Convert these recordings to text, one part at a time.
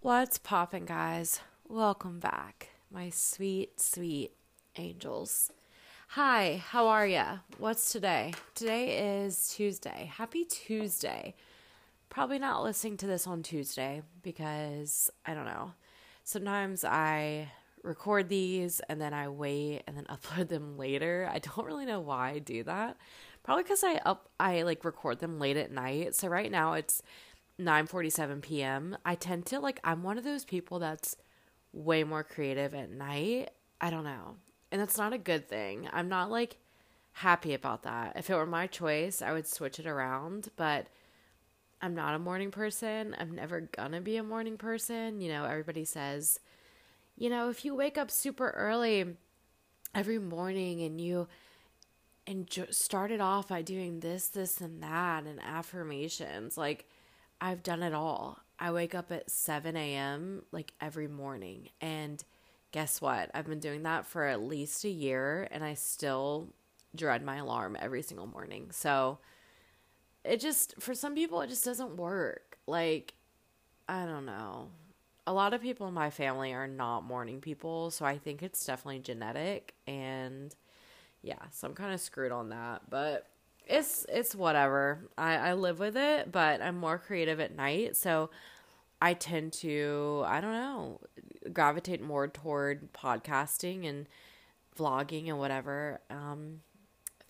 What's poppin', guys? Welcome back, my sweet, sweet angels. Hi, how are ya? What's today? Today is Tuesday. Happy Tuesday. Probably not listening to this on Tuesday because I don't know. Sometimes I record these and then I wait and then upload them later. I don't really know why I do that. Probably because I up I like record them late at night. So right now it's 9:47 p.m. I tend to like I'm one of those people that's way more creative at night. I don't know. And that's not a good thing. I'm not like happy about that. If it were my choice, I would switch it around, but I'm not a morning person. I'm never gonna be a morning person. You know, everybody says, you know, if you wake up super early every morning and you and started off by doing this, this, and that, and affirmations, like I've done it all. I wake up at 7 a.m. like every morning. And guess what? I've been doing that for at least a year and I still dread my alarm every single morning. So it just, for some people, it just doesn't work. Like, I don't know. A lot of people in my family are not morning people. So I think it's definitely genetic. And yeah, so I'm kind of screwed on that. But it's it's whatever. I I live with it, but I'm more creative at night, so I tend to I don't know gravitate more toward podcasting and vlogging and whatever um,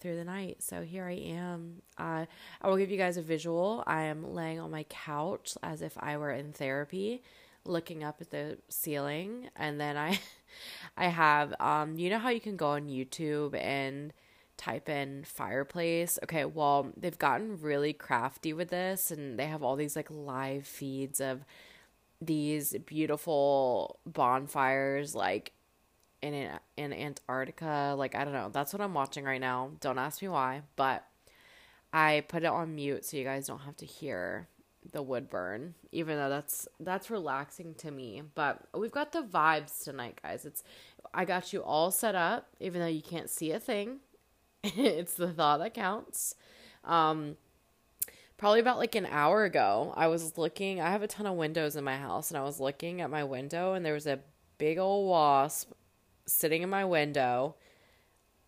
through the night. So here I am. Uh, I will give you guys a visual. I am laying on my couch as if I were in therapy, looking up at the ceiling, and then I I have um, you know how you can go on YouTube and type in fireplace. Okay, well, they've gotten really crafty with this and they have all these like live feeds of these beautiful bonfires like in in Antarctica. Like I don't know. That's what I'm watching right now. Don't ask me why, but I put it on mute so you guys don't have to hear the wood burn even though that's that's relaxing to me but we've got the vibes tonight guys it's i got you all set up even though you can't see a thing it's the thought that counts. Um, probably about like an hour ago, I was looking. I have a ton of windows in my house, and I was looking at my window, and there was a big old wasp sitting in my window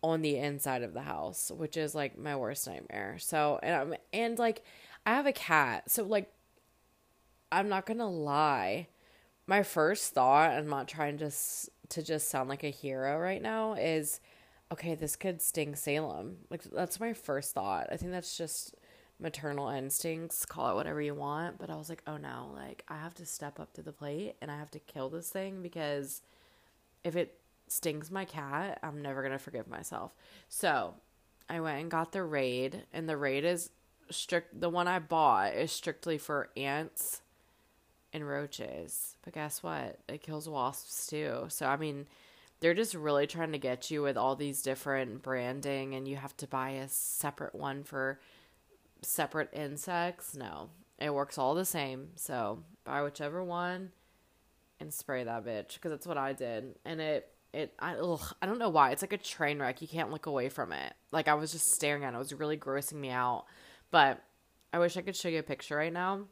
on the inside of the house, which is like my worst nightmare. So, and I'm and like I have a cat, so like I'm not gonna lie. My first thought, I'm not trying to to just sound like a hero right now, is okay, this could sting Salem. Like that's my first thought. I think that's just maternal instincts, call it whatever you want, but I was like, "Oh no, like I have to step up to the plate and I have to kill this thing because if it stings my cat, I'm never going to forgive myself." So, I went and got the raid and the raid is strict the one I bought is strictly for ants and roaches. But guess what? It kills wasps too. So, I mean, they're just really trying to get you with all these different branding and you have to buy a separate one for separate insects. No, it works all the same. So buy whichever one and spray that bitch because that's what I did. And it, it, I, ugh, I don't know why. It's like a train wreck. You can't look away from it. Like I was just staring at it. It was really grossing me out. But I wish I could show you a picture right now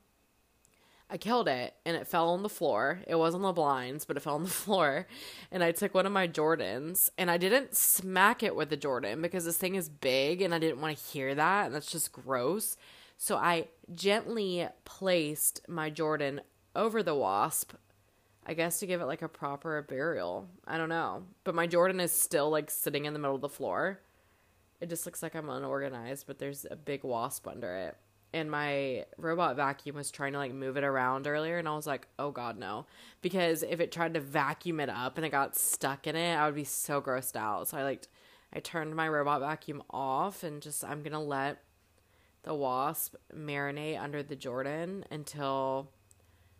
I killed it and it fell on the floor. It was on the blinds, but it fell on the floor. And I took one of my Jordans and I didn't smack it with the Jordan because this thing is big and I didn't want to hear that. And that's just gross. So I gently placed my Jordan over the wasp, I guess to give it like a proper burial. I don't know. But my Jordan is still like sitting in the middle of the floor. It just looks like I'm unorganized, but there's a big wasp under it and my robot vacuum was trying to like move it around earlier and I was like, "Oh god, no." Because if it tried to vacuum it up and it got stuck in it, I would be so grossed out. So I like I turned my robot vacuum off and just I'm going to let the wasp marinate under the Jordan until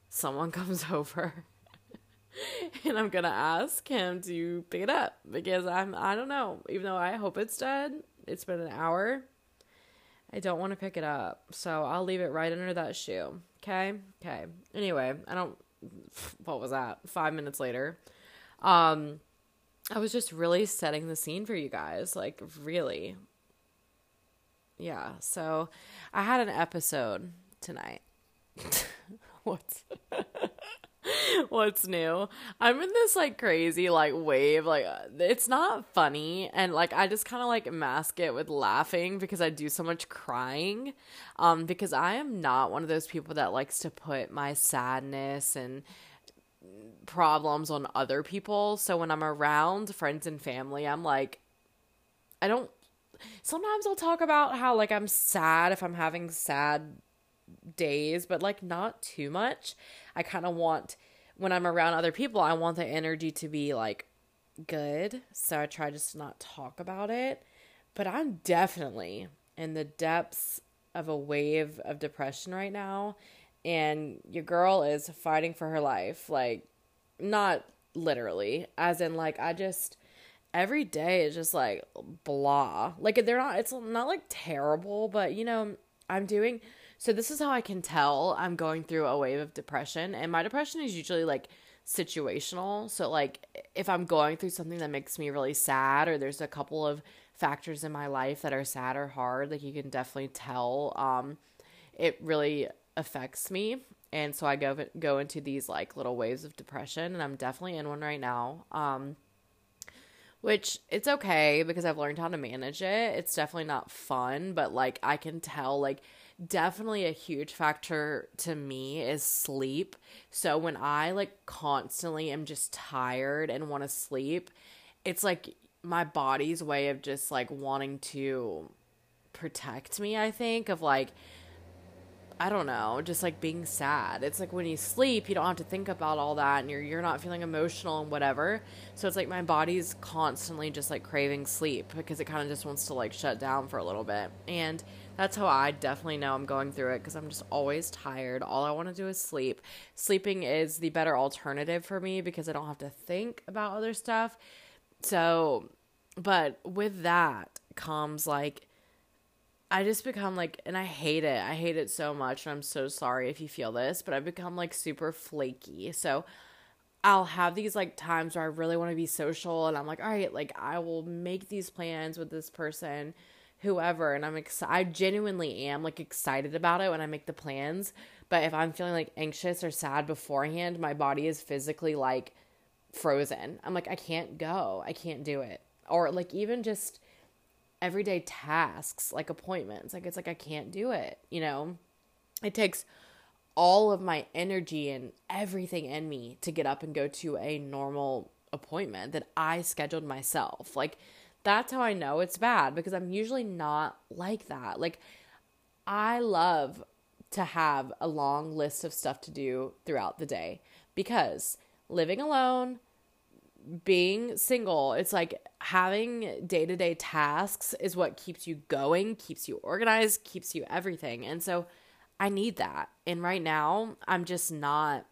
someone comes over. and I'm going to ask him to pick it up because I'm I don't know, even though I hope it's dead. It's been an hour I don't want to pick it up. So I'll leave it right under that shoe. Okay? Okay. Anyway, I don't what was that? 5 minutes later. Um I was just really setting the scene for you guys, like really. Yeah. So I had an episode tonight. What's What's new? I'm in this like crazy like wave. Like it's not funny, and like I just kind of like mask it with laughing because I do so much crying. Um, because I am not one of those people that likes to put my sadness and problems on other people. So when I'm around friends and family, I'm like, I don't. Sometimes I'll talk about how like I'm sad if I'm having sad days, but like not too much. I kind of want when I'm around other people, I want the energy to be like good. So I try just not talk about it. But I'm definitely in the depths of a wave of depression right now. And your girl is fighting for her life. Like, not literally, as in, like, I just, every day is just like blah. Like, they're not, it's not like terrible, but you know, I'm doing so this is how I can tell I'm going through a wave of depression and my depression is usually like situational. So like if I'm going through something that makes me really sad or there's a couple of factors in my life that are sad or hard, like you can definitely tell um it really affects me. And so I go go into these like little waves of depression and I'm definitely in one right now. Um which it's okay because I've learned how to manage it. It's definitely not fun, but like I can tell like definitely a huge factor to me is sleep. So when I like constantly am just tired and want to sleep, it's like my body's way of just like wanting to protect me, I think, of like I don't know, just like being sad. It's like when you sleep, you don't have to think about all that and you're you're not feeling emotional and whatever. So it's like my body's constantly just like craving sleep because it kind of just wants to like shut down for a little bit. And that's how I definitely know I'm going through it because I'm just always tired. All I want to do is sleep. Sleeping is the better alternative for me because I don't have to think about other stuff. So, but with that comes like I just become like, and I hate it. I hate it so much. And I'm so sorry if you feel this, but I've become like super flaky. So I'll have these like times where I really want to be social and I'm like, all right, like I will make these plans with this person, whoever. And I'm excited. I genuinely am like excited about it when I make the plans. But if I'm feeling like anxious or sad beforehand, my body is physically like frozen. I'm like, I can't go. I can't do it. Or like even just, everyday tasks like appointments like it's like i can't do it you know? It takes all of my energy and everything in me to get up and go to a normal appointment that i scheduled myself. Like that's how i know it's bad because i'm usually not like that. Like i love to have a long list of stuff to do throughout the day because living alone being single, it's like having day to day tasks is what keeps you going, keeps you organized, keeps you everything. And so I need that. And right now, I'm just not.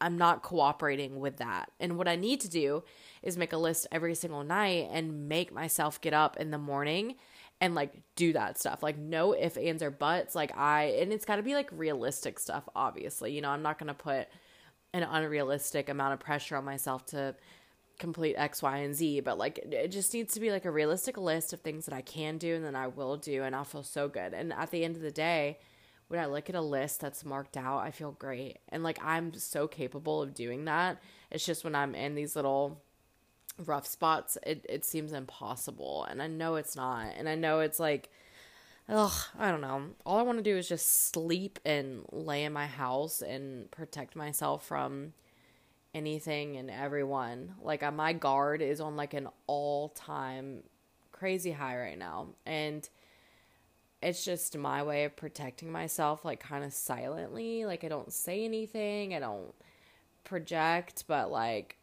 I'm not cooperating with that. And what I need to do is make a list every single night and make myself get up in the morning and like do that stuff. Like no ifs, ands or buts. Like I and it's got to be like realistic stuff obviously. You know, I'm not to put an unrealistic amount of pressure on myself to complete X, Y, and Z, but like it just needs to be like a realistic list of things that I can do and then I will do, and I'll feel so good. And at the end of the day, when I look at a list that's marked out, I feel great. And like I'm so capable of doing that. It's just when I'm in these little rough spots, it, it seems impossible. And I know it's not. And I know it's like, ugh, I don't know. All I want to do is just sleep and lay in my house and protect myself from anything and everyone. Like uh, my guard is on like an all-time crazy high right now and it's just my way of protecting myself like kind of silently. Like I don't say anything, I don't project, but like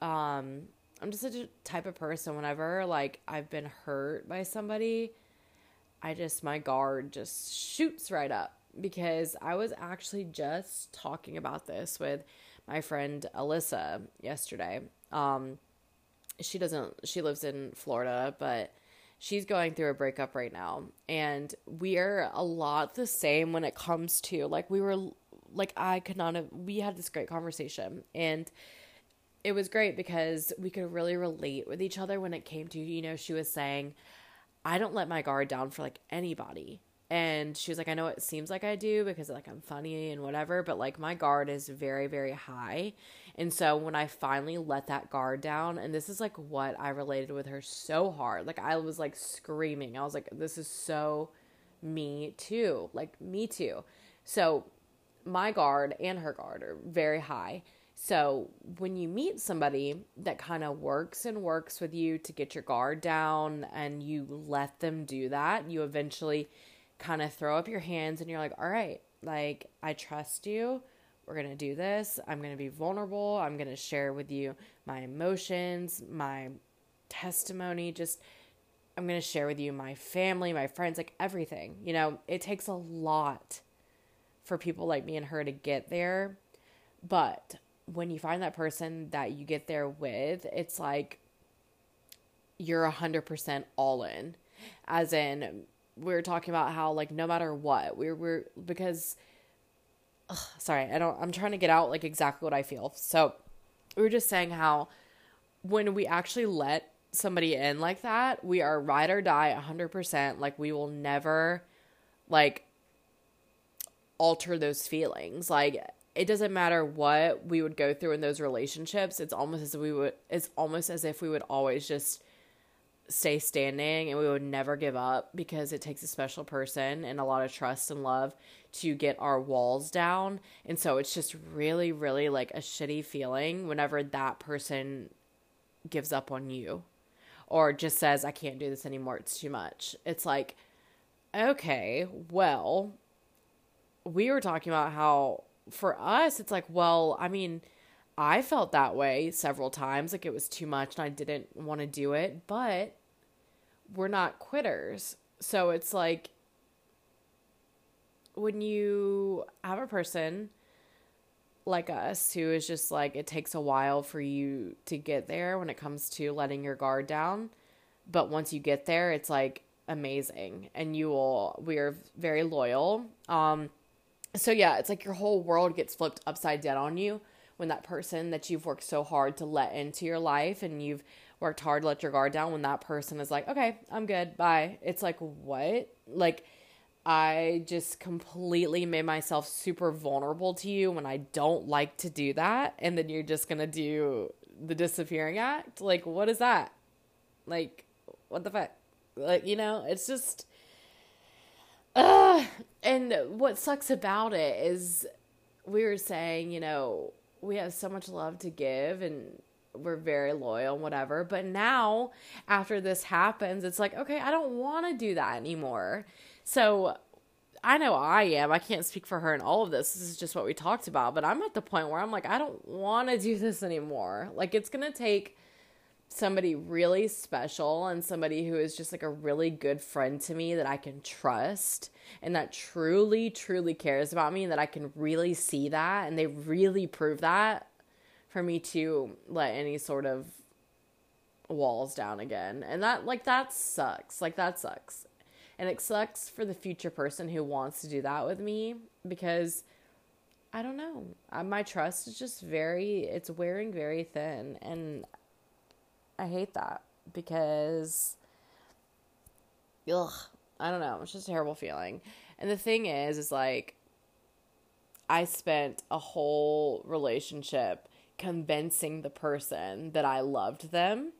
um I'm just such a type of person whenever like I've been hurt by somebody, I just my guard just shoots right up because I was actually just talking about this with my friend Alyssa yesterday. Um, she doesn't, she lives in Florida, but she's going through a breakup right now. And we're a lot the same when it comes to, like, we were, like, I could not have, we had this great conversation. And it was great because we could really relate with each other when it came to, you know, she was saying, I don't let my guard down for like anybody. And she was like, I know it seems like I do because like I'm funny and whatever, but like my guard is very, very high. And so when I finally let that guard down, and this is like what I related with her so hard. Like I was like screaming. I was like, this is so me too. Like me too. So my guard and her guard are very high. So when you meet somebody that kind of works and works with you to get your guard down and you let them do that, you eventually kind of throw up your hands and you're like, all right, like I trust you. We're going to do this. I'm going to be vulnerable. I'm going to share with you my emotions, my testimony, just I'm going to share with you my family, my friends, like everything. You know, it takes a lot for people like me and her to get there. But when you find that person that you get there with, it's like you're 100% all in. As in, we are talking about how, like, no matter what, we're, we're, because, ugh, sorry, I don't, I'm trying to get out, like, exactly what I feel. So, we were just saying how when we actually let somebody in like that, we are ride or die 100%. Like, we will never, like, alter those feelings. Like, it doesn't matter what we would go through in those relationships. It's almost as if we would it's almost as if we would always just stay standing and we would never give up because it takes a special person and a lot of trust and love to get our walls down. And so it's just really really like a shitty feeling whenever that person gives up on you or just says I can't do this anymore, it's too much. It's like okay, well, we were talking about how for us, it's like, well, I mean, I felt that way several times, like it was too much and I didn't want to do it, but we're not quitters. So it's like when you have a person like us who is just like it takes a while for you to get there when it comes to letting your guard down, but once you get there, it's like amazing and you will we are very loyal. Um so yeah, it's like your whole world gets flipped upside down on you when that person that you've worked so hard to let into your life and you've worked hard to let your guard down when that person is like, "Okay, I'm good. Bye." It's like, "What?" Like I just completely made myself super vulnerable to you when I don't like to do that and then you're just going to do the disappearing act? Like what is that? Like what the fuck? Like, you know, it's just uh, and what sucks about it is we were saying, you know, we have so much love to give and we're very loyal and whatever. But now, after this happens, it's like, okay, I don't want to do that anymore. So I know I am. I can't speak for her in all of this. This is just what we talked about. But I'm at the point where I'm like, I don't want to do this anymore. Like, it's going to take somebody really special and somebody who is just like a really good friend to me that I can trust and that truly, truly cares about me and that I can really see that and they really prove that for me to let any sort of walls down again. And that, like, that sucks. Like, that sucks. And it sucks for the future person who wants to do that with me because I don't know. My trust is just very, it's wearing very thin. And I hate that because, ugh, I don't know. It's just a terrible feeling. And the thing is, is like, I spent a whole relationship convincing the person that I loved them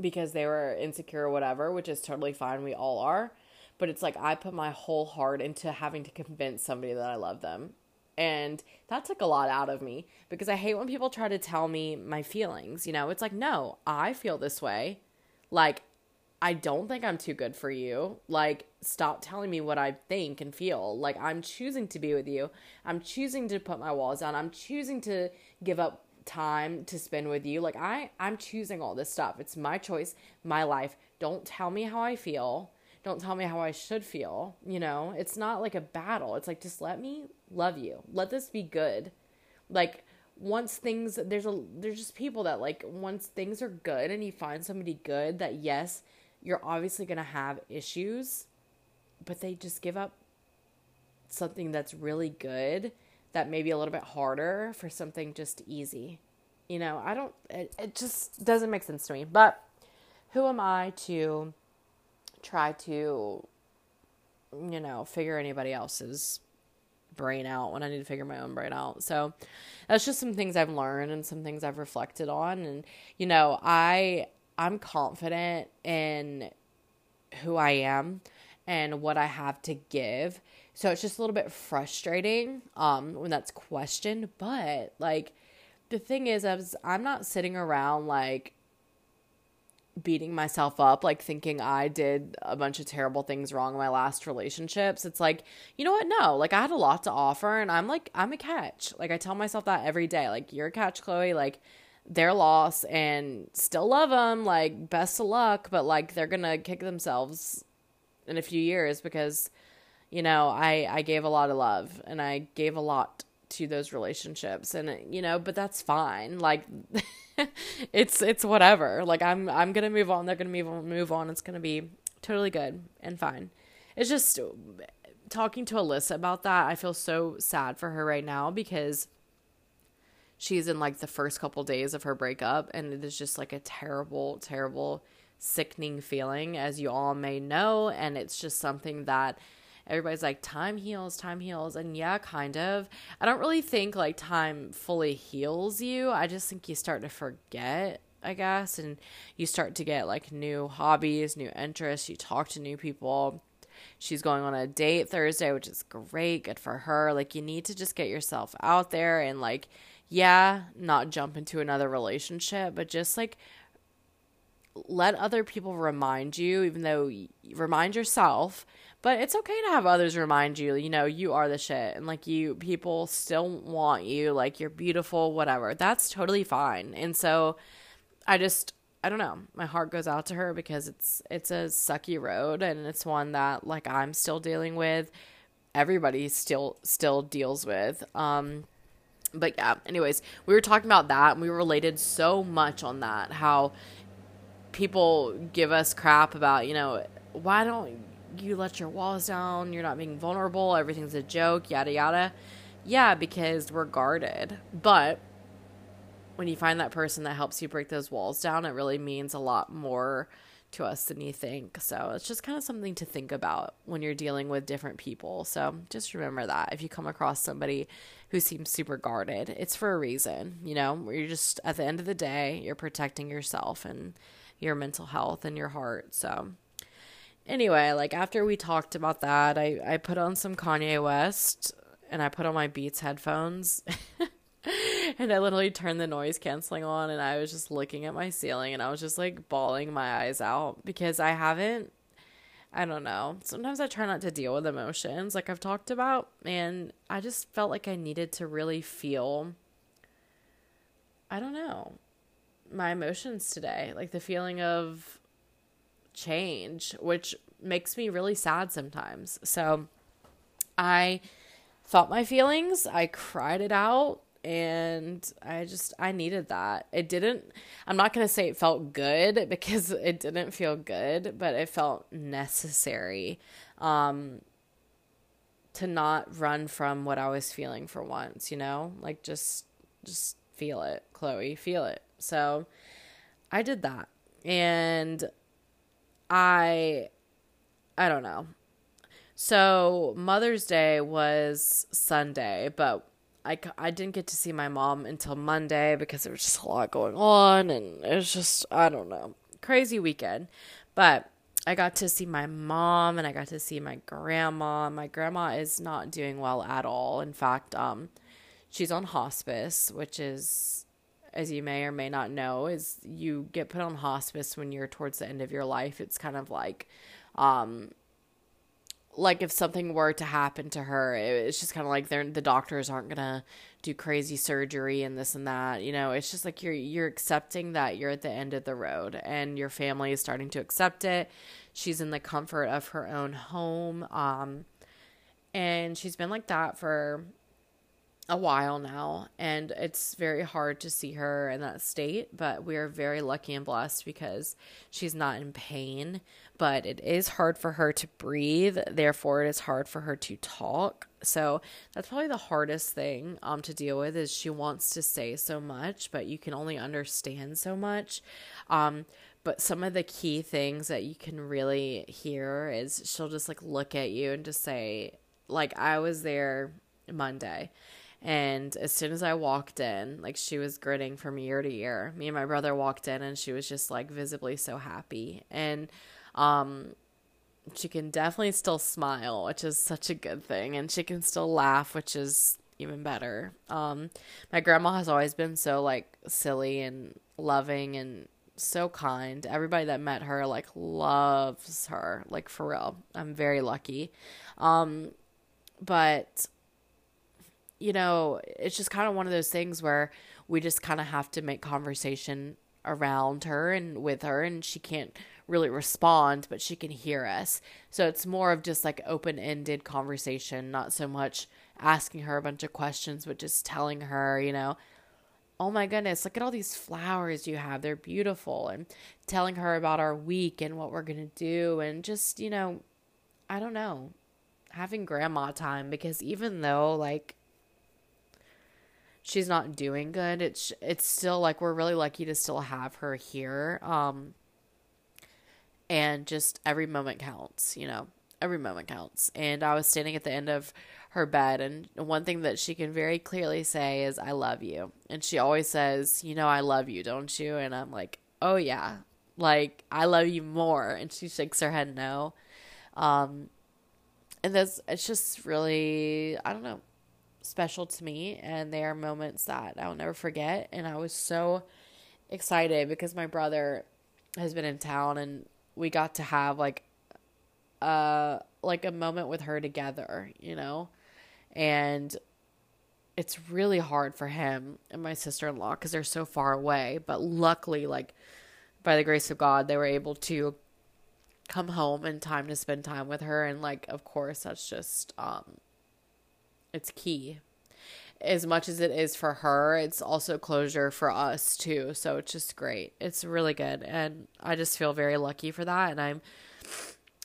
because they were insecure or whatever, which is totally fine. We all are. But it's like I put my whole heart into having to convince somebody that I love them. And that took a lot out of me because I hate when people try to tell me my feelings. You know, it's like, no, I feel this way. Like, I don't think I'm too good for you. Like, stop telling me what I think and feel. Like, I'm choosing to be with you. I'm choosing to put my walls down. I'm choosing to give up time to spend with you. Like, I, I'm choosing all this stuff. It's my choice, my life. Don't tell me how I feel. Don't tell me how I should feel. You know, it's not like a battle. It's like, just let me love you. Let this be good. Like once things there's a there's just people that like once things are good and you find somebody good that yes, you're obviously going to have issues, but they just give up something that's really good that may be a little bit harder for something just easy. You know, I don't it, it just doesn't make sense to me. But who am I to try to you know, figure anybody else's brain out when I need to figure my own brain out. So that's just some things I've learned and some things I've reflected on and you know, I I'm confident in who I am and what I have to give. So it's just a little bit frustrating um when that's questioned, but like the thing is is I'm not sitting around like beating myself up like thinking I did a bunch of terrible things wrong in my last relationships. It's like, you know what? No, like I had a lot to offer and I'm like I'm a catch. Like I tell myself that every day. Like you're a catch, Chloe. Like their loss and still love them. Like best of luck, but like they're going to kick themselves in a few years because you know, I I gave a lot of love and I gave a lot to those relationships and you know, but that's fine. Like it's it's whatever. Like I'm I'm gonna move on. They're gonna move on. Move on. It's gonna be totally good and fine. It's just talking to Alyssa about that. I feel so sad for her right now because she's in like the first couple days of her breakup, and it is just like a terrible, terrible, sickening feeling, as you all may know. And it's just something that everybody's like time heals time heals and yeah kind of. I don't really think like time fully heals you. I just think you start to forget i guess and you start to get like new hobbies new interests. You talk to new people. She's going on a date thursday which is great good for her. Like you need to just get yourself out there and like yeah not jump into another relationship but just like let other people remind you even though remind yourself but it's okay to have others remind you, you know, you are the shit and like you people still want you, like you're beautiful, whatever. That's totally fine. And so I just I don't know. My heart goes out to her because it's it's a sucky road and it's one that like I'm still dealing with. Everybody still still deals with. Um but yeah, anyways, we were talking about that and we related so much on that how people give us crap about, you know, why don't you let your walls down, you're not being vulnerable, everything's a joke, yada yada. Yeah, because we're guarded. But when you find that person that helps you break those walls down, it really means a lot more to us than you think. So it's just kind of something to think about when you're dealing with different people. So just remember that if you come across somebody who seems super guarded, it's for a reason, you know, where you're just at the end of the day, you're protecting yourself and your mental health and your heart. So anyway, like after we talked about that, I, I put on some Kanye West and I put on my Beats headphones. and I literally turned the noise canceling on and I was just looking at my ceiling and I was just like bawling my eyes out because I haven't I don't know. Sometimes I try not to deal with emotions like I've talked about and I just felt like I needed to really feel I don't know my emotions today, like the feeling of change, which makes me really sad sometimes. So I felt my feelings, I cried it out, and I just I needed that. It didn't I'm not going to say it felt good because it didn't feel good, but it felt necessary um to not run from what I was feeling for once, you know? Like just just feel it, Chloe, feel it. So I did that. And I I don't know. So Mother's Day was Sunday, but I, I didn't get to see my mom until Monday because there was just a lot going on and it was just I don't know crazy weekend. But I got to see my mom and I got to see my grandma. My grandma is not doing well at all. In fact, um, she's on hospice, which is as you may or may not know, is you get put on hospice when you're towards the end of your life. It's kind of like, um, like if something were to happen to her, it's just kind of like they're the doctors aren't gonna do crazy surgery and this and that. You know, it's just like you're you're accepting that you're at the end of the road, and your family is starting to accept it. She's in the comfort of her own home, um, and she's been like that for a while now and it's very hard to see her in that state but we are very lucky and blessed because she's not in pain but it is hard for her to breathe therefore it is hard for her to talk so that's probably the hardest thing um to deal with is she wants to say so much but you can only understand so much um but some of the key things that you can really hear is she'll just like look at you and just say, like, I was there Monday. And as soon as I walked in, like she was grinning from year to year. Me and my brother walked in and she was just like visibly so happy. And um she can definitely still smile, which is such a good thing. And she can still laugh, which is even better. Um my grandma has always been so like silly and loving and so kind. Everybody that met her like loves her, like for real. I'm very lucky. Um but you know, it's just kind of one of those things where we just kind of have to make conversation around her and with her and she can't really respond but she can hear us so it's more of just like open-ended conversation not so much asking her a bunch of questions but just telling her you know oh my goodness look at all these flowers you have they're beautiful and telling her about our week and what we're going to do and just you know i don't know having grandma time because even though like she's not doing good, it's it's still like we're really lucky to still have her here. Um and just every moment counts, you know. Every moment counts. And I was standing at the end of her bed and one thing that she can very clearly say is I love you. And she always says, "You know I love you, don't you?" And I'm like, "Oh yeah." Like, I love you more. And she shakes her head no. Um and that's it's just really I don't know special to me and they are moments that I'll never forget and I was so excited because my brother has been in town and we got to have like uh like a moment with her together, you know? And it's really hard for him and my sister-in-law cuz they're so far away, but luckily like by the grace of God they were able to come home in time to spend time with her and like of course that's just um it's key as much as it is for her it's also closure for us too. So it's just great. It's really good. And i just feel very lucky for that. And i'm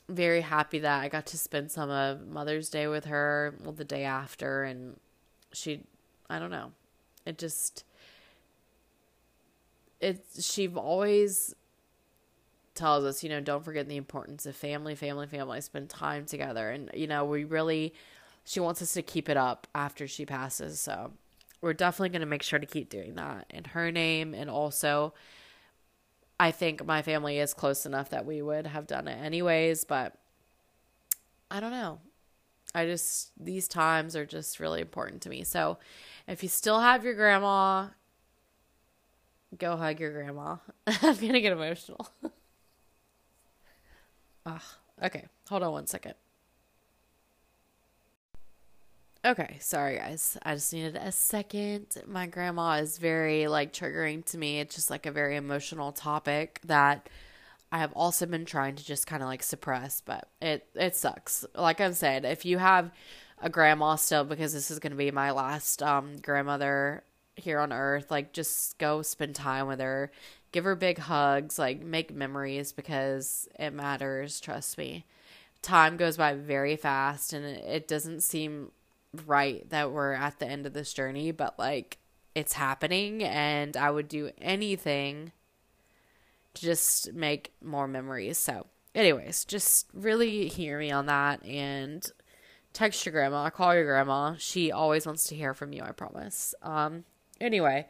very happy that i got to spend some of mother's day with her well the day after. And she i don't know. It just it she always tells us, you know, don't forget the importance of family, family, family, spend time together. And, you know, we really, she wants us to keep it up after she passes. So we're definitely going to make sure to keep doing that in her name. And also, I think my family is close enough that we would have done it anyways. But I don't know. I just, these times are just really important to me. So if you still have your grandma, go hug your grandma. I'm going to get emotional. Ugh. Okay, hold on one second. Okay, sorry guys. I just needed a second. My grandma is very like triggering to me. It's just like a very emotional topic that I have also been trying to just kind of like suppress, but it it sucks. Like I said, if you have a grandma still because this is going to be my last um grandmother here on earth, like just go spend time with her give her big hugs, like make memories because it matters, trust me. Time goes by very fast and it doesn't seem right that we're at the end of this journey, but like it's happening and I would do anything to just make more memories. So, anyways, just really hear me on that and text your grandma, call your grandma. She always wants to hear from you, I promise. Um anyway,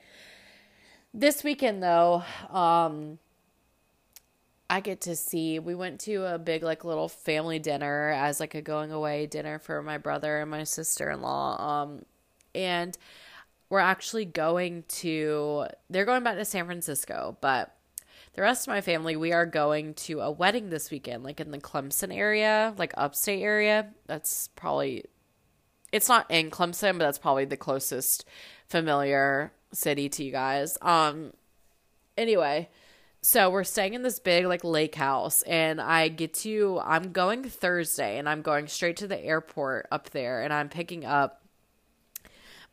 this weekend though, um I get to see we went to a big like little family dinner as like a going away dinner for my brother and my sister-in-law um and we're actually going to they're going back to San Francisco, but the rest of my family we are going to a wedding this weekend like in the Clemson area, like upstate area. That's probably it's not in Clemson, but that's probably the closest familiar city to you guys. Um anyway, so we're staying in this big like lake house and I get to I'm going Thursday and I'm going straight to the airport up there and I'm picking up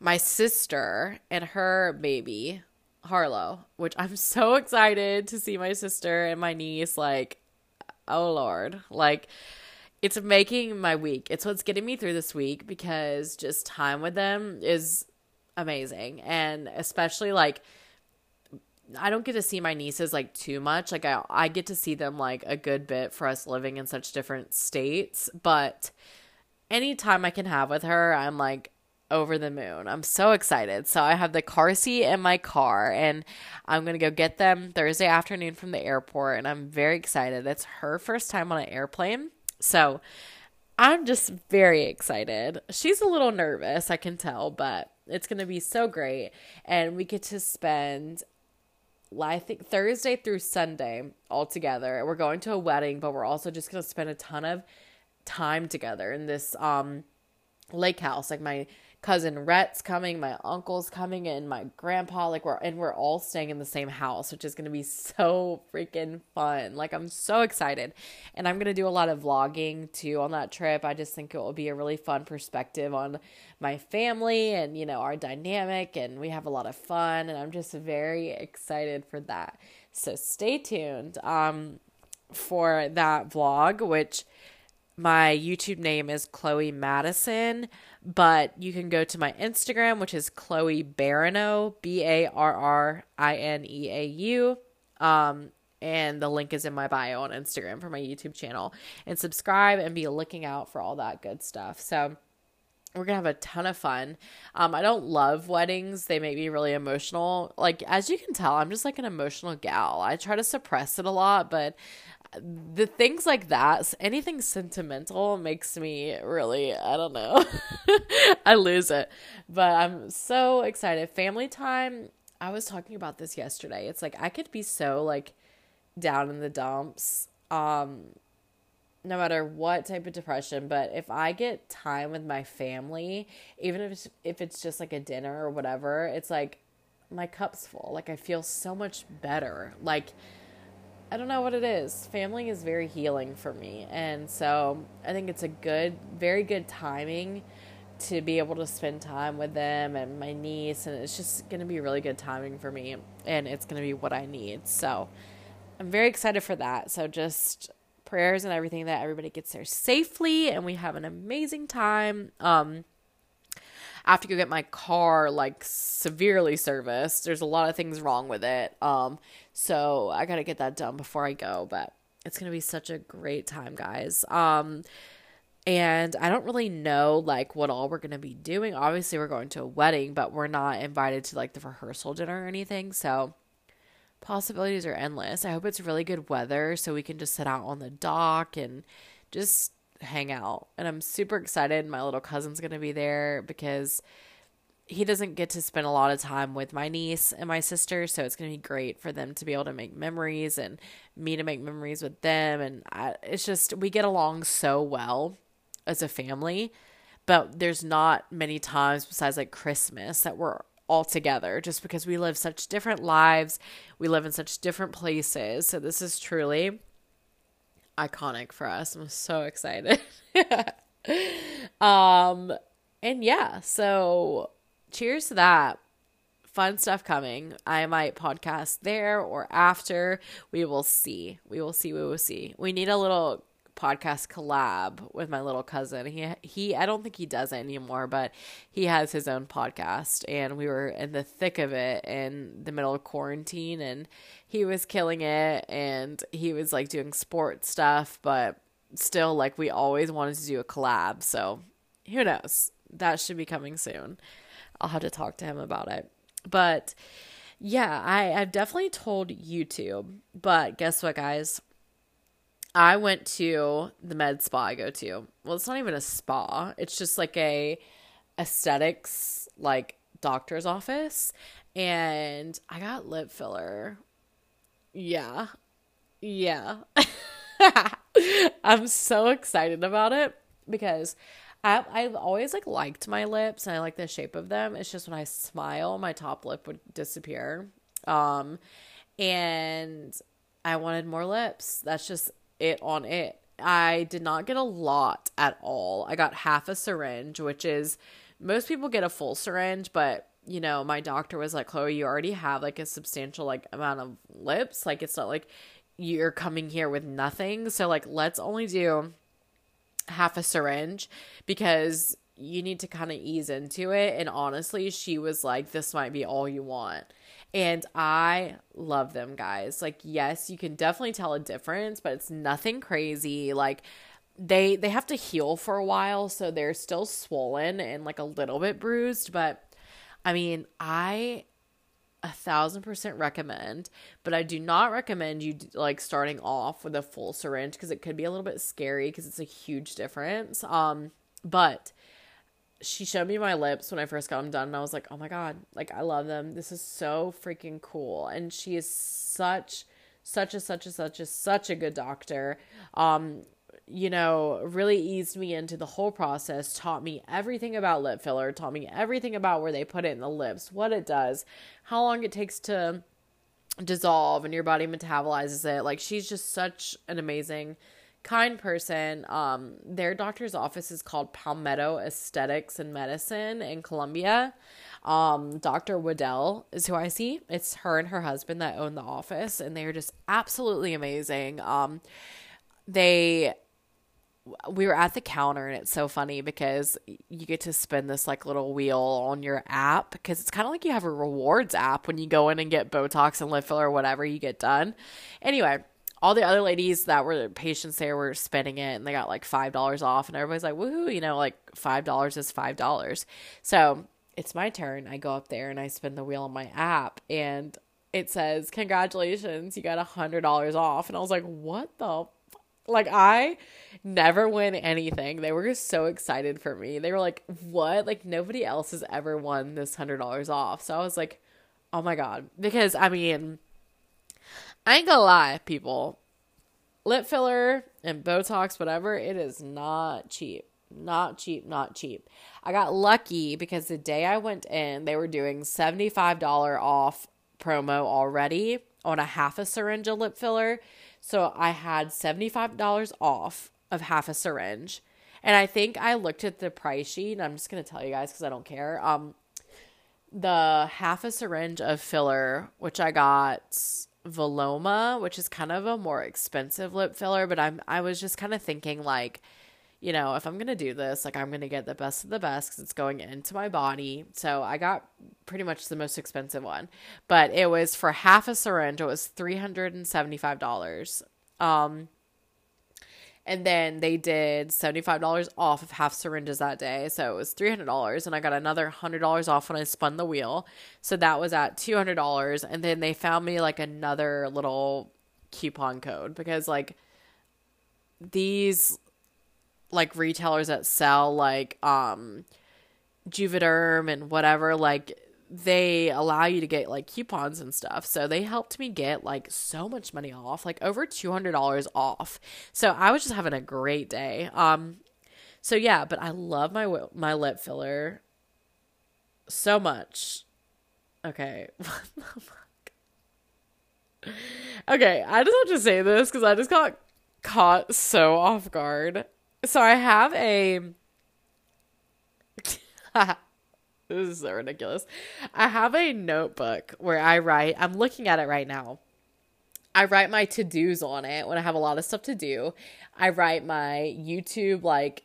my sister and her baby Harlow, which I'm so excited to see my sister and my niece like oh lord. Like it's making my week. It's what's getting me through this week because just time with them is amazing. And especially like I don't get to see my nieces like too much. Like I I get to see them like a good bit for us living in such different states, but anytime I can have with her, I'm like over the moon. I'm so excited. So I have the car seat in my car and I'm going to go get them Thursday afternoon from the airport and I'm very excited. It's her first time on an airplane. So I'm just very excited. She's a little nervous, I can tell, but it's going to be so great and we get to spend I think Thursday through Sunday all together. We're going to a wedding, but we're also just to spend a ton of time together in this um lake house. Like my cousin Rhett's coming, my uncle's coming, and my grandpa. Like we're and we're all staying in the same house, which is gonna be so freaking fun. Like I'm so excited, and I'm gonna do a lot of vlogging too on that trip. I just think it will be a really fun perspective on my family and you know our dynamic, and we have a lot of fun, and I'm just very excited for that. So stay tuned um for that vlog, which my YouTube name is Chloe Madison, but you can go to my Instagram, which is Chloe Barrineau, B A R R I N E A U. Um, and the link is in my bio on Instagram for my YouTube channel. And subscribe and be looking out for all that good stuff. So, we're gonna have a ton of fun. Um, I don't love weddings; they make me really emotional. Like as you can tell, I'm just like an emotional gal. I try to suppress it a lot, but the things like that, anything sentimental makes me really, I don't know. I lose it. But I'm so excited. Family time, I was talking about this yesterday. It's like I could be so like down in the dumps um no matter what type of depression, but if I get time with my family, even if it's, if it's just like a dinner or whatever, it's like my cup's full. Like I feel so much better. Like I don't know what it is. Family is very healing for me. And so I think it's a good, very good timing to be able to spend time with them and my niece. And it's just going to be really good timing for me. And it's going to be what I need. So I'm very excited for that. So just prayers and everything that everybody gets there safely and we have an amazing time. Um, I have to go get my car like severely serviced. There's a lot of things wrong with it. Um, so I got to get that done before I go, but it's to be such a great time, guys. Um, and I don't really know like what all we're to be doing. Obviously, we're going to a wedding, but we're not invited to like the rehearsal dinner or anything. So possibilities are endless. I hope it's really good weather so we can just sit out on the dock and just hang out. And I'm super excited. My little cousin's going to be there because he doesn't get to spend a lot of time with my niece and my sister, so it's going to be great for them to be able to make memories and me to make memories with them. And I, it's just, we get along so well as a family, but there's not many times besides like Christmas that we're all together just because we live such different lives. We live in such different places. So this is truly iconic for us. I'm so excited. um, and yeah, so cheers to that. Fun stuff coming. I might podcast there or after. We will see. We will see. We will see. We need a little podcast collab with my little cousin. He he I don't think he does it anymore, but he has his own podcast and we were in the thick of it in the middle of quarantine and he was killing it and he was like doing sports stuff, but still like we always wanted to do a collab. So, who knows? That should be coming soon. I'll have to talk to him about it. But yeah, I, I've definitely told YouTube. But guess what, guys? I went to the med spa I go to. Well, it's not even a spa. It's just like a aesthetics like doctor's office and I got lip filler. Yeah. Yeah. I'm so excited about it because I, I've always like liked my lips and I like the shape of them. It's just when I smile, my top lip would disappear. Um, and I wanted more lips. That's just it on it. I did not get a lot at all. I got half a syringe, which is most people get a full syringe, but you know, my doctor was like, "Chloe, you already have like a substantial like amount of lips. Like it's not like you're coming here with nothing. So like let's only do half a syringe because you need to kind of ease into it. And honestly, she was like, this might be all you want. And I love them guys. Like, yes, you can definitely tell a difference, but it's nothing crazy. Like, they they have to heal for a while, so they're still swollen and like a little bit bruised. But I mean, I a thousand percent recommend, but I do not recommend you like starting off with a full syringe because it could be a little bit scary because it's a huge difference. Um, but she showed me my lips when I first got them done, and I was like, oh my god, like I love them. This is so freaking cool. And she is such, such a such a such a such a good doctor. Um, you know, really eased me into the whole process, taught me everything about lip filler, taught me everything about where they put it in the lips, what it does, how long it takes to dissolve and your body metabolizes it. Like she's just such an amazing kind person. Um, their doctor's office is called Palmetto Aesthetics and Medicine in Columbia. Um, Dr. Waddell is who I see. It's her and her husband that own the office, and they are just absolutely amazing. Um, they we were at the counter and it's so funny because you get to spin this like little wheel on your app because it's kind of like you have a rewards app when you go in and get botox and lip filler or whatever you get done anyway all the other ladies that were patients there were spending it and they got like five dollars off and everybody's like woohoo you know like five dollars is five dollars so it's my turn i go up there and i spin the wheel on my app and it says congratulations you got a hundred dollars off and i was like what the like I never win anything. They were just so excited for me. They were like, "What? Like nobody else has ever won this $100 off." So I was like, "Oh my god." Because I mean, I ain't gonna lie, people. Lip filler and Botox, whatever, it is not cheap. Not cheap, not cheap. I got lucky because the day I went in, they were doing $75 off promo already on a half a syringe of lip filler. So I had $75 off of half a syringe. And I think I looked at the price sheet, and I'm just to tell you guys because I don't care. Um, the half a syringe of filler, which I got Voluma, which is kind of a more expensive lip filler, but I'm I was just kind of thinking like, you know, if I'm gonna do this, like I'm gonna get the best of the best because it's going into my body. So I got pretty much the most expensive one, but it was for half a syringe. It was three hundred and seventy five dollars. Um, and then they did $75 off of half syringes that day. So it was $300. And I got another $100 off when I spun the wheel. So that was at $200. And then they found me like another little coupon code because like these like retailers that sell like um Juvederm and whatever like they allow you to get like coupons and stuff. So they helped me get like so much money off, like over $200 off. So I was just having a great day. Um so yeah, but I love my my lip filler so much. Okay. okay, I just have to say this cuz I just got caught so off guard. So I have a This is so ridiculous. I have a notebook where I write, I'm looking at it right now. I write my to dos on it when I have a lot of stuff to do. I write my YouTube, like,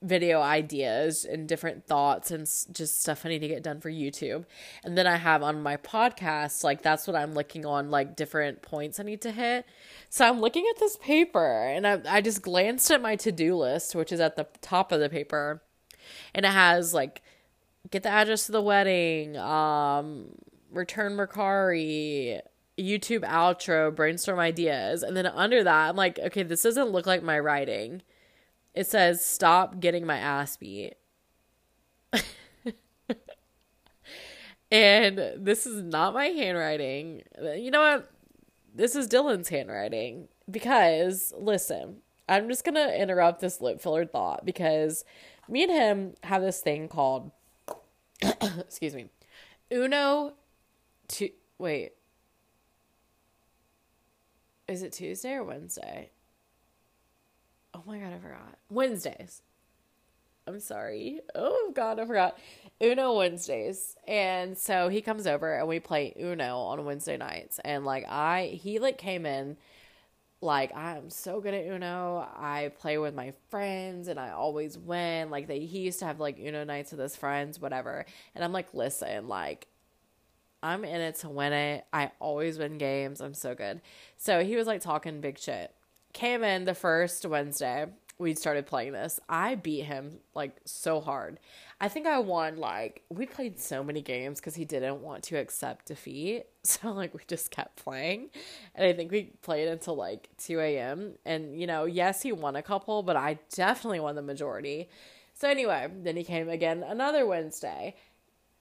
video ideas and different thoughts and just stuff I need to get done for YouTube. And then I have on my podcast, like, that's what I'm looking on, like, different points I need to hit. So I'm looking at this paper and I, I just glanced at my to do list, which is at the top of the paper. And it has, like, get the address to the wedding, um, return Mercari, YouTube outro, brainstorm ideas. And then under that, I'm like, okay, this doesn't look like my writing. It says, stop getting my ass beat. and this is not my handwriting. You know what? This is Dylan's handwriting. Because, listen, I'm just going to interrupt this lip filler thought because me and him have this thing called excuse me, Uno, to wait, is it Tuesday or Wednesday? Oh my god, I forgot. Wednesdays. I'm sorry. Oh god, I forgot. Uno Wednesdays. And so he comes over and we play Uno on Wednesday nights. And like I he like came in like I'm so good at Uno. I play with my friends and I always win. Like they he used to have like Uno nights with his friends, whatever. And I'm like, listen, like I'm in it to win it. I always win games. I'm so good. So he was like talking big shit. Came in the first Wednesday. We started playing this. I beat him like so hard. I think I won like we played so many games because he didn't want to accept defeat. So like we just kept playing. And I think we played until like 2 a.m. And you know, yes, he won a couple, but I definitely won the majority. So anyway, then he came again another Wednesday.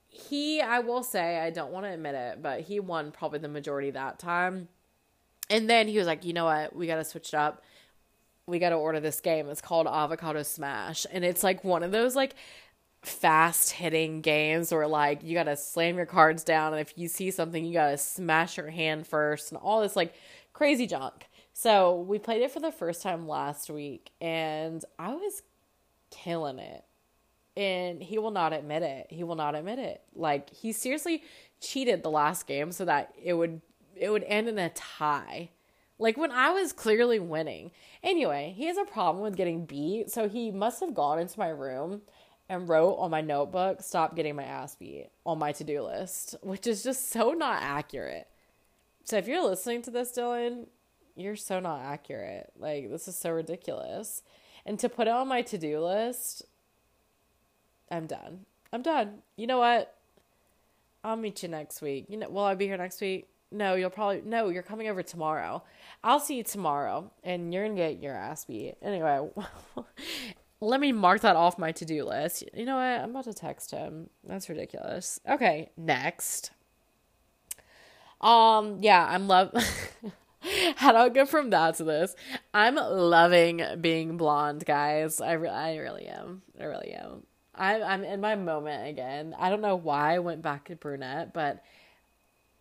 He, I will say, I don't want to admit it, but he won probably the majority that time. And then he was like, you know what? We got to switch it up. We got to order this game. It's called Avocado Smash. And it's like one of those like fast hitting games where like you gotta slam your cards down and if you see something you gotta smash your hand first and all this like crazy junk. So we played it for the first time last week and i was killing it. And he will not admit it. He will not admit it. Like he seriously cheated the last game so that it would it would end in a tie like when I was clearly winning. Anyway, he has a problem with getting beat, so he must have gone into my room and wrote on my notebook, stop getting my ass beat on my to do list, which is just so not accurate. So if you're listening to this, Dylan, you're so not accurate. Like, this is so ridiculous. And to put it on my to do list, I'm done. I'm done. You know what? I'll meet you next week. You know, will I be here next week? No, you'll probably no. You're coming over tomorrow. I'll see you tomorrow, and you're gonna get your ass beat anyway. let me mark that off my to-do list. You know what? I'm about to text him. That's ridiculous. Okay, next. Um, yeah, I'm love How do I go from that to this? I'm loving being blonde, guys. I, re- I really am. I really am. I'm I'm in my moment again. I don't know why I went back to brunette, but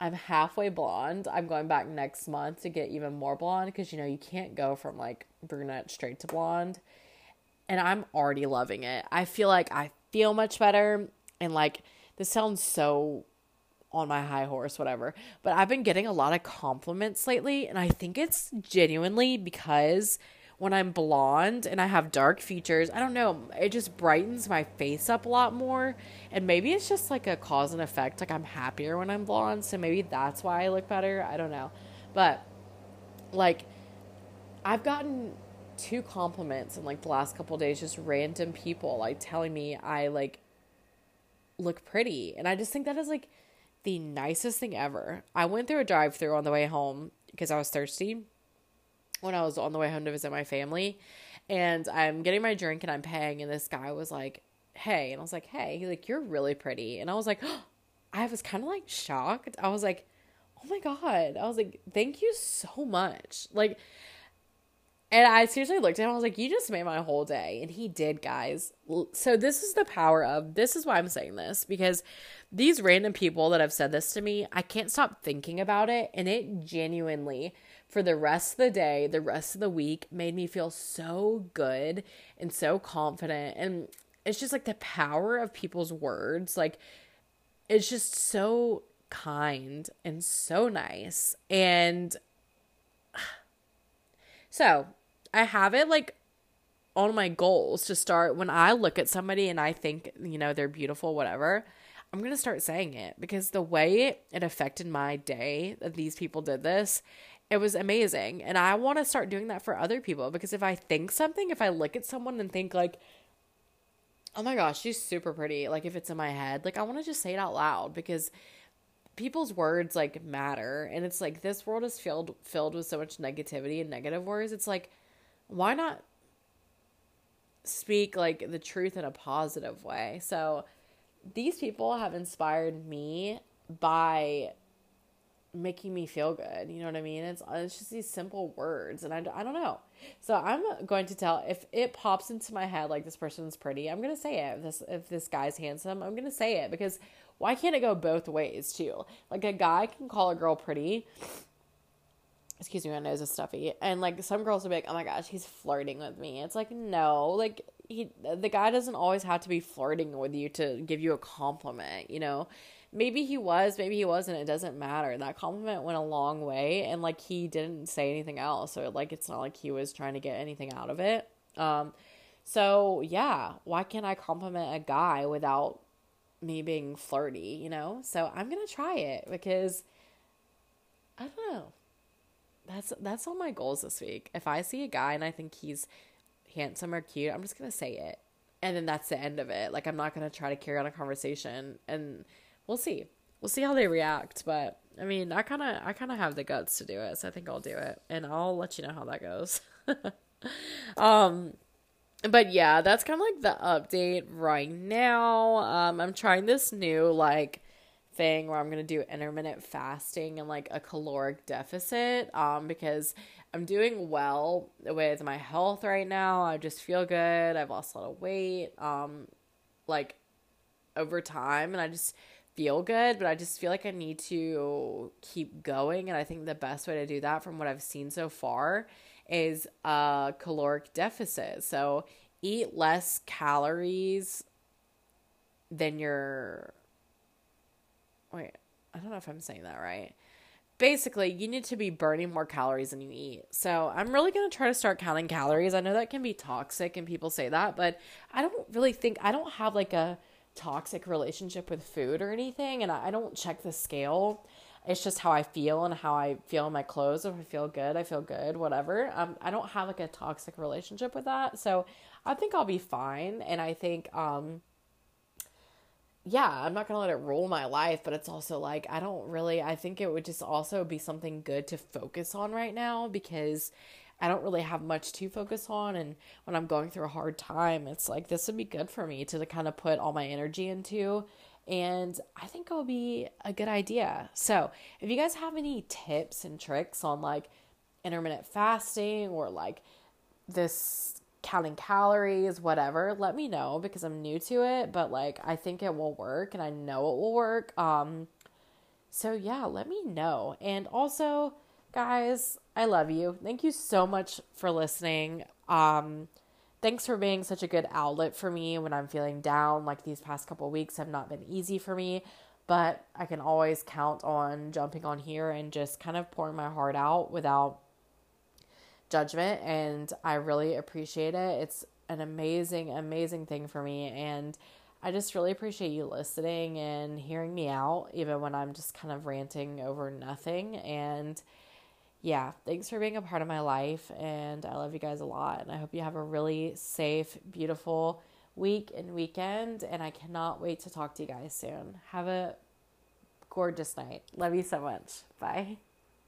I'm halfway blonde. I'm going back next month to get even more blonde because you know you can't go from like brunette straight to blonde and I'm already loving it. I feel like I feel much better and like this sounds so on my high horse whatever, but I've been getting a lot of compliments lately and I think it's genuinely because when I'm blonde and I have dark features, I don't know, it just brightens my face up a lot more. And maybe it's just like a cause and effect. Like I'm happier when I'm blonde, so maybe that's why I look better. I don't know. But like I've gotten two compliments in like the last couple days just random people like telling me I like look pretty and I just think that is like the nicest thing ever. I went through a drive-through on the way home because I was thirsty when I was on the way home to visit my family and I'm getting my drink and I'm paying and this guy was like, "Hey." And I was like, "Hey." He's like, "You're really pretty." And I was like, oh, I was kind of like shocked. I was like, "Oh my god." I was like, "Thank you so much." Like and I seriously looked at him. I was like, "You just made my whole day," and he did, guys. So this is the power of. This is why I'm saying this because these random people that have said this to me, I can't stop thinking about it, and it genuinely, for the rest of the day, the rest of the week, made me feel so good and so confident, and it's just like the power of people's words. Like, it's just so kind and so nice, and so I have it like on my goals to start when I look at somebody and I think, you know, they're beautiful, whatever. I'm going to start saying it because the way it affected my day that these people did this, it was amazing. And I want to start doing that for other people because if I think something, if I look at someone and think, like, oh my gosh, she's super pretty, like if it's in my head, like I want to just say it out loud because people's words like matter and it's like this world is filled filled with so much negativity and negative words it's like why not speak like the truth in a positive way? So these people have inspired me by making me feel good. You know what I mean? It's uh, it's just these simple words, and I, I don't know. So I'm going to tell if it pops into my head like this person's pretty, I'm gonna say it. If this if this guy's handsome, I'm gonna say it because why can't it go both ways too? Like a guy can call a girl pretty, excuse me, my nose is stuffy. And like some girls will be like, oh my gosh, he's flirting with me. It's like, no, like he, the guy doesn't always have to be flirting with you to give you a compliment, you know? maybe he was, maybe he wasn't. It doesn't matter. That compliment went a long way, and like he didn't say anything else, So like it's not like he was trying to get anything out of it. Um, so yeah, why can't I compliment a guy without me being flirty? You know. So I'm gonna try it because I don't know. That's that's all my goals this week. If I see a guy and I think he's handsome or cute, I'm just gonna say it. And then that's the end of it. Like I'm not gonna try to carry on a conversation and we'll see. We'll see how they react. But I mean I kinda I kinda have the guts to do it, so I think I'll do it. And I'll let you know how that goes. um but yeah, that's kind of like the update right now. Um I'm trying this new like thing where I'm going to do intermittent fasting and like a caloric deficit um because I'm doing well with my health right now. I just feel good. I've lost a lot of weight um like over time and I just feel good, but I just feel like I need to keep going and I think the best way to do that from what I've seen so far is a caloric deficit. So eat less calories than your wait, I don't know if I'm saying that right. Basically, you need to be burning more calories than you eat. So, I'm really going to try to start counting calories. I know that can be toxic and people say that, but I don't really think I don't have like a toxic relationship with food or anything and I don't check the scale. It's just how I feel and how I feel in my clothes. If I feel good, I feel good, whatever. Um, I don't have like a toxic relationship with that. So, I think I'll be fine and I think um yeah, I'm not to let it rule my life, but it's also like I don't really I think it would just also be something good to focus on right now because I don't really have much to focus on and when I'm going through a hard time, it's like this would be good for me to kind of put all my energy into and I think it'll be a good idea. So, if you guys have any tips and tricks on like intermittent fasting or like this counting calories, whatever, let me know because I'm new to it, but like I think it will work and I know it will work. Um so yeah, let me know. And also, guys, I love you. Thank you so much for listening. Um thanks for being such a good outlet for me when I'm feeling down. Like these past couple weeks have not been easy for me, but I can always count on jumping on here and just kind of pouring my heart out without judgment and I really appreciate it. It's an amazing, amazing thing for me and I just really appreciate you listening and hearing me out, even when I'm just kind of ranting over nothing. And yeah, thanks for being a part of my life. And I love you guys a lot. And I hope you have a really safe, beautiful week and weekend. And I cannot wait to talk to you guys soon. Have a gorgeous night. Love you so much. Bye.